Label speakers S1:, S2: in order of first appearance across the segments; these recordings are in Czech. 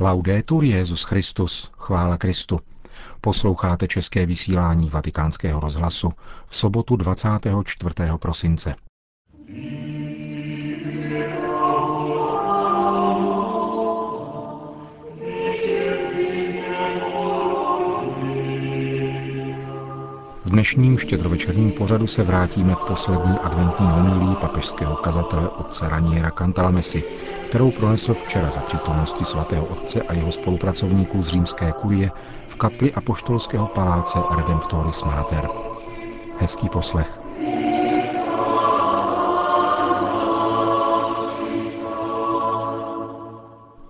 S1: Laudetur Jezus Christus, chvála Kristu. Posloucháte české vysílání Vatikánského rozhlasu v sobotu 24. prosince. V dnešním štědrovečerním pořadu se vrátíme k poslední adventní homilí papežského kazatele otce Raniera Cantalamesi, kterou pronesl včera za přítomnosti svatého otce a jeho spolupracovníků z římské kurie v kapli apoštolského paláce Redemptoris Mater. Hezký poslech.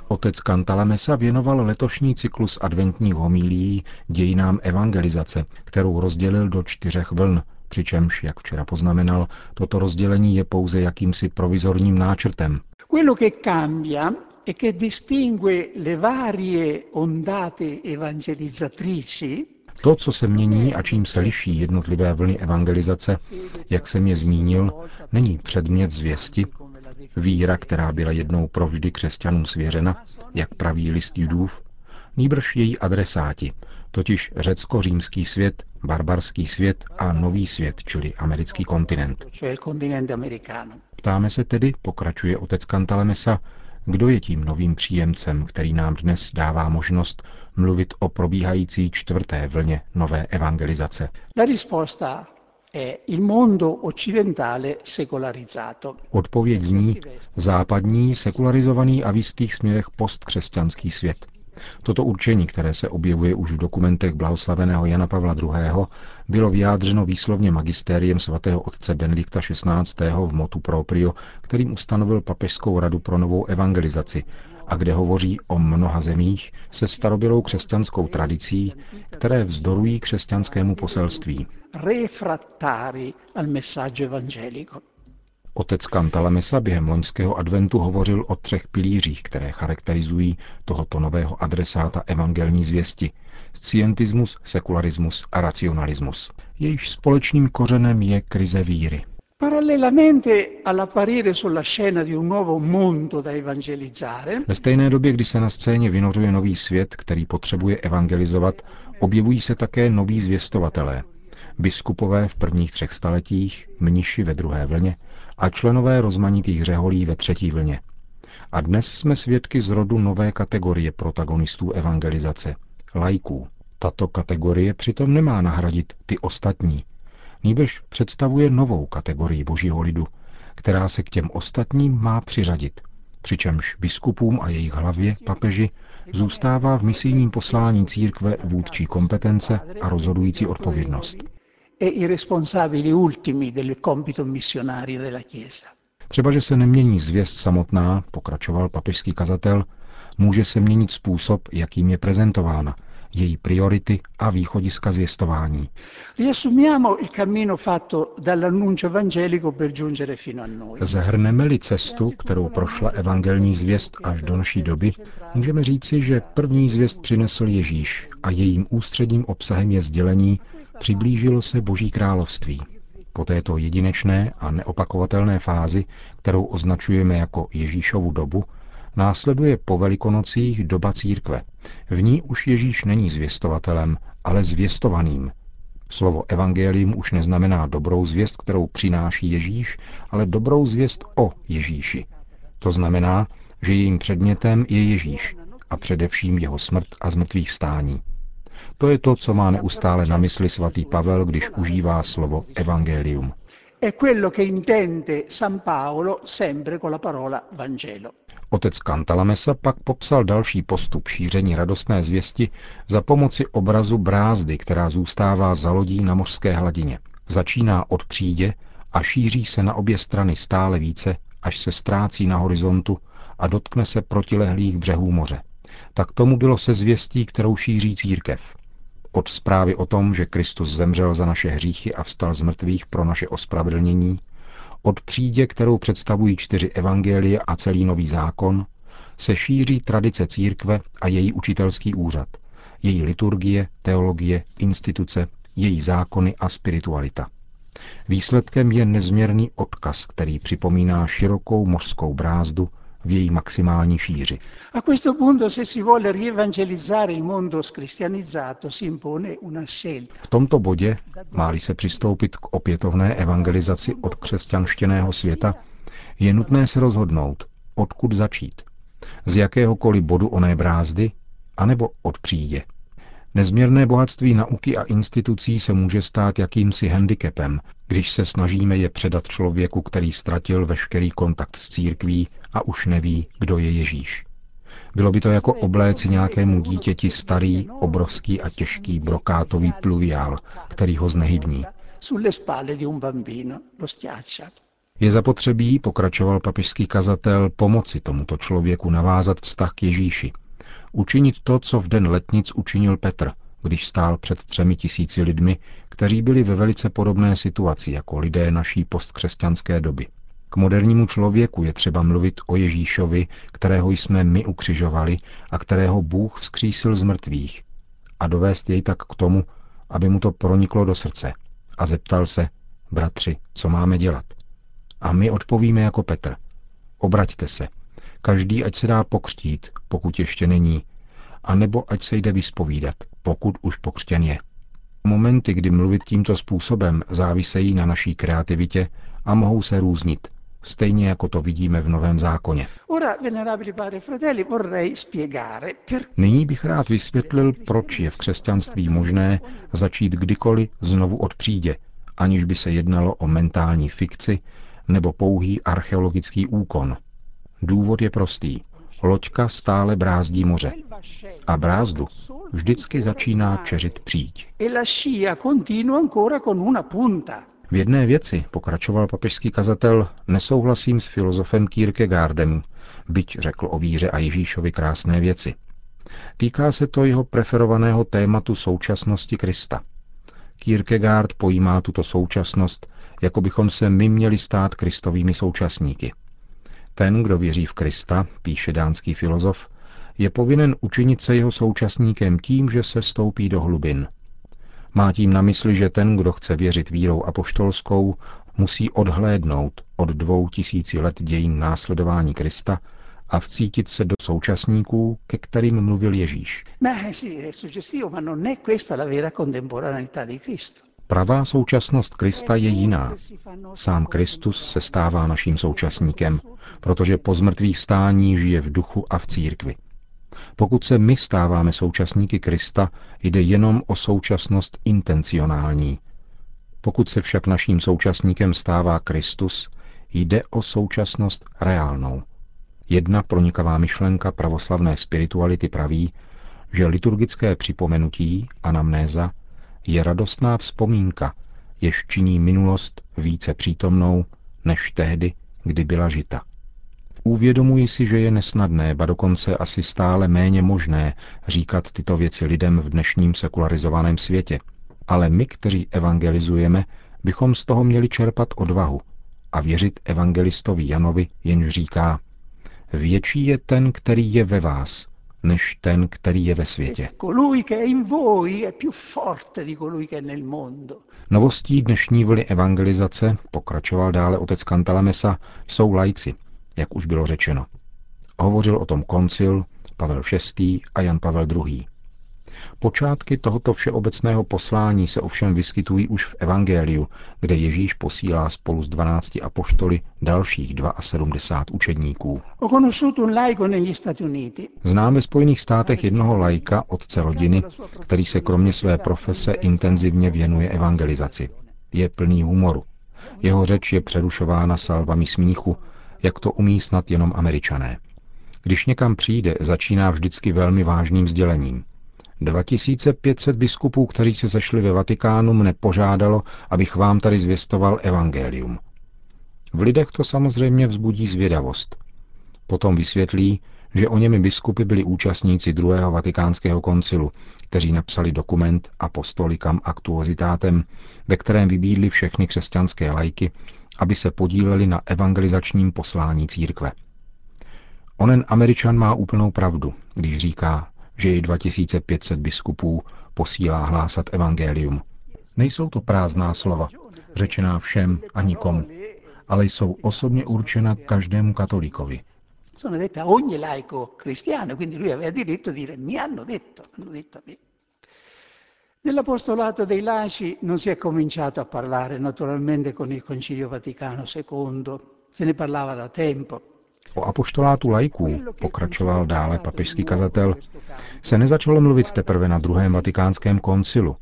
S1: Otec Cantalamessa věnoval letošní cyklus adventních homílií dějinám evangelizace, kterou rozdělil do čtyřech vln, přičemž, jak včera poznamenal, toto rozdělení je pouze jakýmsi provizorním náčrtem. Quello che cambia e che distingue le varie ondate evangelizzatrici. To, co se mění a čím se liší jednotlivé vlny evangelizace, jak jsem je zmínil, není předmět zvěsti, Víra, která byla jednou provždy křesťanům svěřena, jak praví list judův, nýbrž její adresáti, totiž řecko-římský svět, barbarský svět a nový svět, čili americký kontinent. Ptáme se tedy, pokračuje otec Kantalemesa, kdo je tím novým příjemcem, který nám dnes dává možnost mluvit o probíhající čtvrté vlně nové evangelizace? Odpověď zní západní, sekularizovaný a v jistých směrech postkřesťanský svět. Toto určení, které se objevuje už v dokumentech blahoslaveného Jana Pavla II., bylo vyjádřeno výslovně magistériem svatého otce Benedikta XVI. v motu proprio, kterým ustanovil Papežskou radu pro novou evangelizaci a kde hovoří o mnoha zemích se starobylou křesťanskou tradicí, které vzdorují křesťanskému poselství. Otec Kantalamesa během loňského adventu hovořil o třech pilířích, které charakterizují tohoto nového adresáta evangelní zvěsti. Scientismus, sekularismus a racionalismus. Jejíž společným kořenem je krize víry. Ve stejné době, kdy se na scéně vynořuje nový svět, který potřebuje evangelizovat, objevují se také noví zvěstovatelé. Biskupové v prvních třech staletích, mniši ve druhé vlně a členové rozmanitých řeholí ve třetí vlně. A dnes jsme svědky zrodu nové kategorie protagonistů evangelizace, lajků. Tato kategorie přitom nemá nahradit ty ostatní, nýbrž představuje novou kategorii božího lidu, která se k těm ostatním má přiřadit, přičemž biskupům a jejich hlavě, papeži, zůstává v misijním poslání církve vůdčí kompetence a rozhodující odpovědnost. E Třeba, že se nemění zvěst samotná, pokračoval papežský kazatel, může se měnit způsob, jakým je prezentována, její priority a východiska zvěstování. Zahrneme-li cestu, kterou prošla evangelní zvěst až do naší doby, můžeme říci, že první zvěst přinesl Ježíš a jejím ústředním obsahem je sdělení přiblížilo se Boží království. Po této jedinečné a neopakovatelné fázi, kterou označujeme jako Ježíšovu dobu, Následuje po velikonocích doba církve. V ní už Ježíš není zvěstovatelem, ale zvěstovaným. Slovo evangelium už neznamená dobrou zvěst, kterou přináší Ježíš, ale dobrou zvěst o Ježíši. To znamená, že jejím předmětem je Ježíš a především jeho smrt a zmrtvých stání. To je to, co má neustále na mysli svatý Pavel, když užívá slovo evangelium. Otec Kantalamesa pak popsal další postup šíření radostné zvěsti za pomoci obrazu brázdy, která zůstává za lodí na mořské hladině. Začíná od přídě a šíří se na obě strany stále více, až se ztrácí na horizontu a dotkne se protilehlých břehů moře. Tak tomu bylo se zvěstí, kterou šíří církev. Od zprávy o tom, že Kristus zemřel za naše hříchy a vstal z mrtvých pro naše ospravedlnění, od přídě, kterou představují čtyři evangelie a celý nový zákon, se šíří tradice církve a její učitelský úřad, její liturgie, teologie, instituce, její zákony a spiritualita. Výsledkem je nezměrný odkaz, který připomíná širokou mořskou brázdu, v její maximální šíři.
S2: A questo punto, se si vuole rievangelizzare il mondo scristianizzato, si impone una scelta.
S1: V tomto bodě, máli se přistoupit k opětovné evangelizaci od křesťanštěného světa, je nutné se rozhodnout, odkud začít. Z jakéhokoliv bodu oné brázdy, anebo od přídě. Nezměrné bohatství nauky a institucí se může stát jakýmsi handicapem, když se snažíme je předat člověku, který ztratil veškerý kontakt s církví a už neví, kdo je Ježíš. Bylo by to jako obléci nějakému dítěti starý, obrovský a těžký brokátový pluviál, který ho znehybní. Je zapotřebí, pokračoval papižský kazatel, pomoci tomuto člověku navázat vztah k Ježíši – učinit to, co v den letnic učinil Petr, když stál před třemi tisíci lidmi, kteří byli ve velice podobné situaci jako lidé naší postkřesťanské doby. Modernímu člověku je třeba mluvit o Ježíšovi, kterého jsme my ukřižovali a kterého Bůh vzkřísil z mrtvých, a dovést jej tak k tomu, aby mu to proniklo do srdce a zeptal se, bratři, co máme dělat? A my odpovíme jako Petr. Obraťte se, Každý ať se dá pokřtít, pokud ještě není, a nebo ať se jde vyspovídat, pokud už pokřtěn je. Momenty, kdy mluvit tímto způsobem, závisejí na naší kreativitě a mohou se různit, stejně jako to vidíme v Novém zákoně. Nyní bych rád vysvětlil, proč je v křesťanství možné začít kdykoliv znovu od přídě, aniž by se jednalo o mentální fikci nebo pouhý archeologický úkon, Důvod je prostý. Loďka stále brázdí moře. A brázdu vždycky začíná čeřit příď. V jedné věci, pokračoval papežský kazatel, nesouhlasím s filozofem Kierkegaardem, byť řekl o víře a Ježíšovi krásné věci. Týká se to jeho preferovaného tématu současnosti Krista. Kierkegaard pojímá tuto současnost, jako bychom se my měli stát kristovými současníky – ten, kdo věří v Krista, píše dánský filozof, je povinen učinit se jeho současníkem tím, že se stoupí do hlubin. Má tím na mysli, že ten, kdo chce věřit vírou apoštolskou, musí odhlédnout od dvou tisíci let dějin následování Krista a vcítit se do současníků, ke kterým mluvil Ježíš. Pravá současnost Krista je jiná. Sám Kristus se stává naším současníkem, protože po zmrtvých stání žije v duchu a v církvi. Pokud se my stáváme současníky Krista, jde jenom o současnost intencionální. Pokud se však naším současníkem stává Kristus, jde o současnost reálnou. Jedna pronikavá myšlenka pravoslavné spirituality praví, že liturgické připomenutí, anamnéza, je radostná vzpomínka, jež činí minulost více přítomnou než tehdy, kdy byla žita. Uvědomuji si, že je nesnadné, ba dokonce asi stále méně možné říkat tyto věci lidem v dnešním sekularizovaném světě. Ale my, kteří evangelizujeme, bychom z toho měli čerpat odvahu a věřit evangelistovi Janovi, jenž říká, větší je ten, který je ve vás, než ten, který je ve světě. Novostí dnešní vlny evangelizace, pokračoval dále otec Kantalamesa, jsou lajci, jak už bylo řečeno. Hovořil o tom koncil, Pavel VI. a Jan Pavel II. Počátky tohoto všeobecného poslání se ovšem vyskytují už v Evangeliu, kde Ježíš posílá spolu s 12 apoštoly dalších 72 učedníků. Znám ve Spojených státech jednoho lajka, otce rodiny, který se kromě své profese intenzivně věnuje evangelizaci. Je plný humoru. Jeho řeč je přerušována salvami smíchu, jak to umí snad jenom američané. Když někam přijde, začíná vždycky velmi vážným sdělením – 2500 biskupů, kteří se sešli ve Vatikánu, mne požádalo, abych vám tady zvěstoval evangelium. V lidech to samozřejmě vzbudí zvědavost. Potom vysvětlí, že o němi biskupy byli účastníci druhého vatikánského koncilu, kteří napsali dokument Apostolikam actuositátem, ve kterém vybídli všechny křesťanské lajky, aby se podíleli na evangelizačním poslání církve. Onen američan má úplnou pravdu, když říká, že jej 2500 biskupů posílá hlásat evangelium. Nejsou to prázdná slova, řečená všem a nikomu, ale jsou osobně určena každému katolíkovi.
S2: Sono dette a ogni laico cristiano, quindi lui aveva diritto di dire mi hanno detto, hanno detto a me. Nell'apostolato dei laici non si è cominciato a parlare naturalmente con il Concilio Vaticano II, se ne parlava da tempo.
S1: O apoštolátu lajků, pokračoval dále papežský kazatel, se nezačalo mluvit teprve na druhém vatikánském koncilu.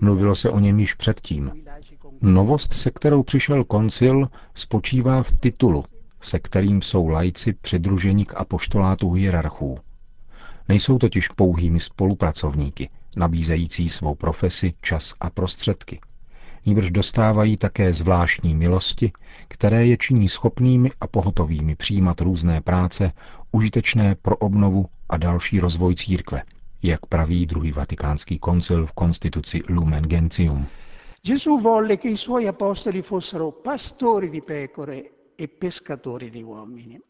S1: Mluvilo se o něm již předtím. Novost, se kterou přišel koncil, spočívá v titulu, se kterým jsou lajci přidruženi k apoštolátu hierarchů. Nejsou totiž pouhými spolupracovníky, nabízející svou profesi, čas a prostředky. Níbrž dostávají také zvláštní milosti, které je činí schopnými a pohotovými přijímat různé práce, užitečné pro obnovu a další rozvoj církve, jak praví druhý vatikánský koncil v konstituci Lumen Gentium.
S2: Gesù volle che i suoi apostoli fossero pastori di pecore e pescatori di uomini.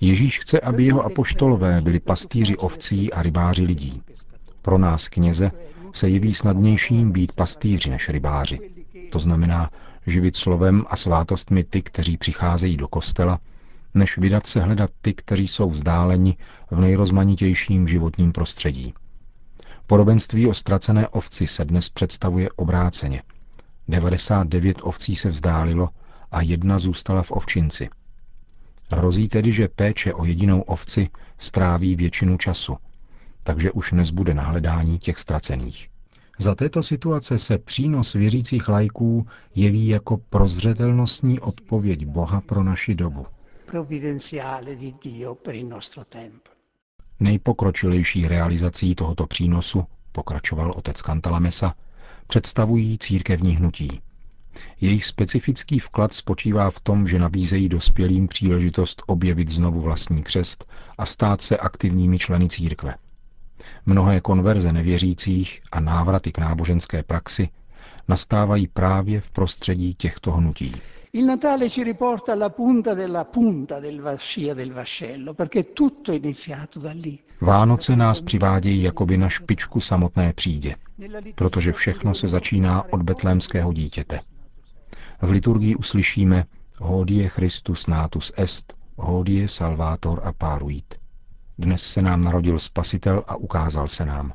S1: Ježíš chce, aby jeho apoštolové byli pastýři ovcí a rybáři lidí. Pro nás, kněze, se jeví snadnějším být pastýři než rybáři. To znamená živit slovem a svátostmi ty, kteří přicházejí do kostela, než vydat se hledat ty, kteří jsou vzdáleni v nejrozmanitějším životním prostředí. Podobenství o ztracené ovci se dnes představuje obráceně. 99 ovcí se vzdálilo a jedna zůstala v ovčinci. Hrozí tedy, že péče o jedinou ovci stráví většinu času, takže už nezbude na hledání těch ztracených. Za této situace se přínos věřících lajků jeví jako prozřetelnostní odpověď Boha pro naši dobu. Nejpokročilejší realizací tohoto přínosu, pokračoval otec Cantalamessa, představují církevní hnutí. Jejich specifický vklad spočívá v tom, že nabízejí dospělým příležitost objevit znovu vlastní křest a stát se aktivními členy církve. Mnohé konverze nevěřících a návraty k náboženské praxi nastávají právě v prostředí těchto hnutí.
S2: Il Natale ci riporta alla punta della punta del scia del vascello, perché tutto è iniziato da lì.
S1: Vánoce nás přivádějí jakoby na špičku samotné přídě, protože všechno se začíná od betlémského dítěte. V liturgii uslyšíme Hodie Christus natus est, hodie salvator apparuit. Dnes se nám narodil Spasitel a ukázal se nám.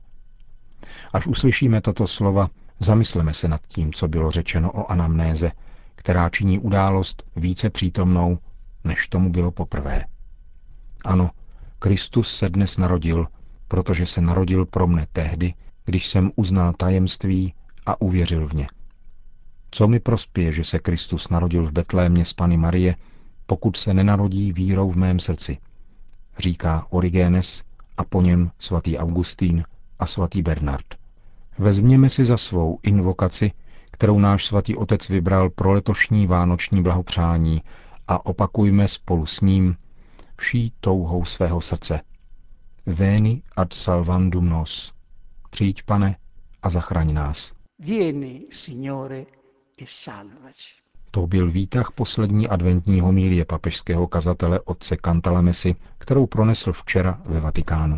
S1: Až uslyšíme tato slova, zamysleme se nad tím, co bylo řečeno o anamnéze, která činí událost více přítomnou, než tomu bylo poprvé. Ano, Kristus se dnes narodil, protože se narodil pro mne tehdy, když jsem uznal tajemství a uvěřil v ně. Co mi prospěje, že se Kristus narodil v Betlémě z Pany Marie, pokud se nenarodí vírou v mém srdci? Říká Origenes a po něm svatý Augustín a svatý Bernard. Vezměme si za svou invokaci, kterou náš svatý otec vybral pro letošní vánoční blahopřání a opakujme spolu s ním vší touhou svého srdce. Veni ad salvandum nos. Přijď, pane, a zachraň nás.
S2: Vieni, Signore, e salvaci.
S1: To byl výtah poslední adventní homílie papežského kazatele otce Cantalamesi, kterou pronesl včera ve Vatikánu.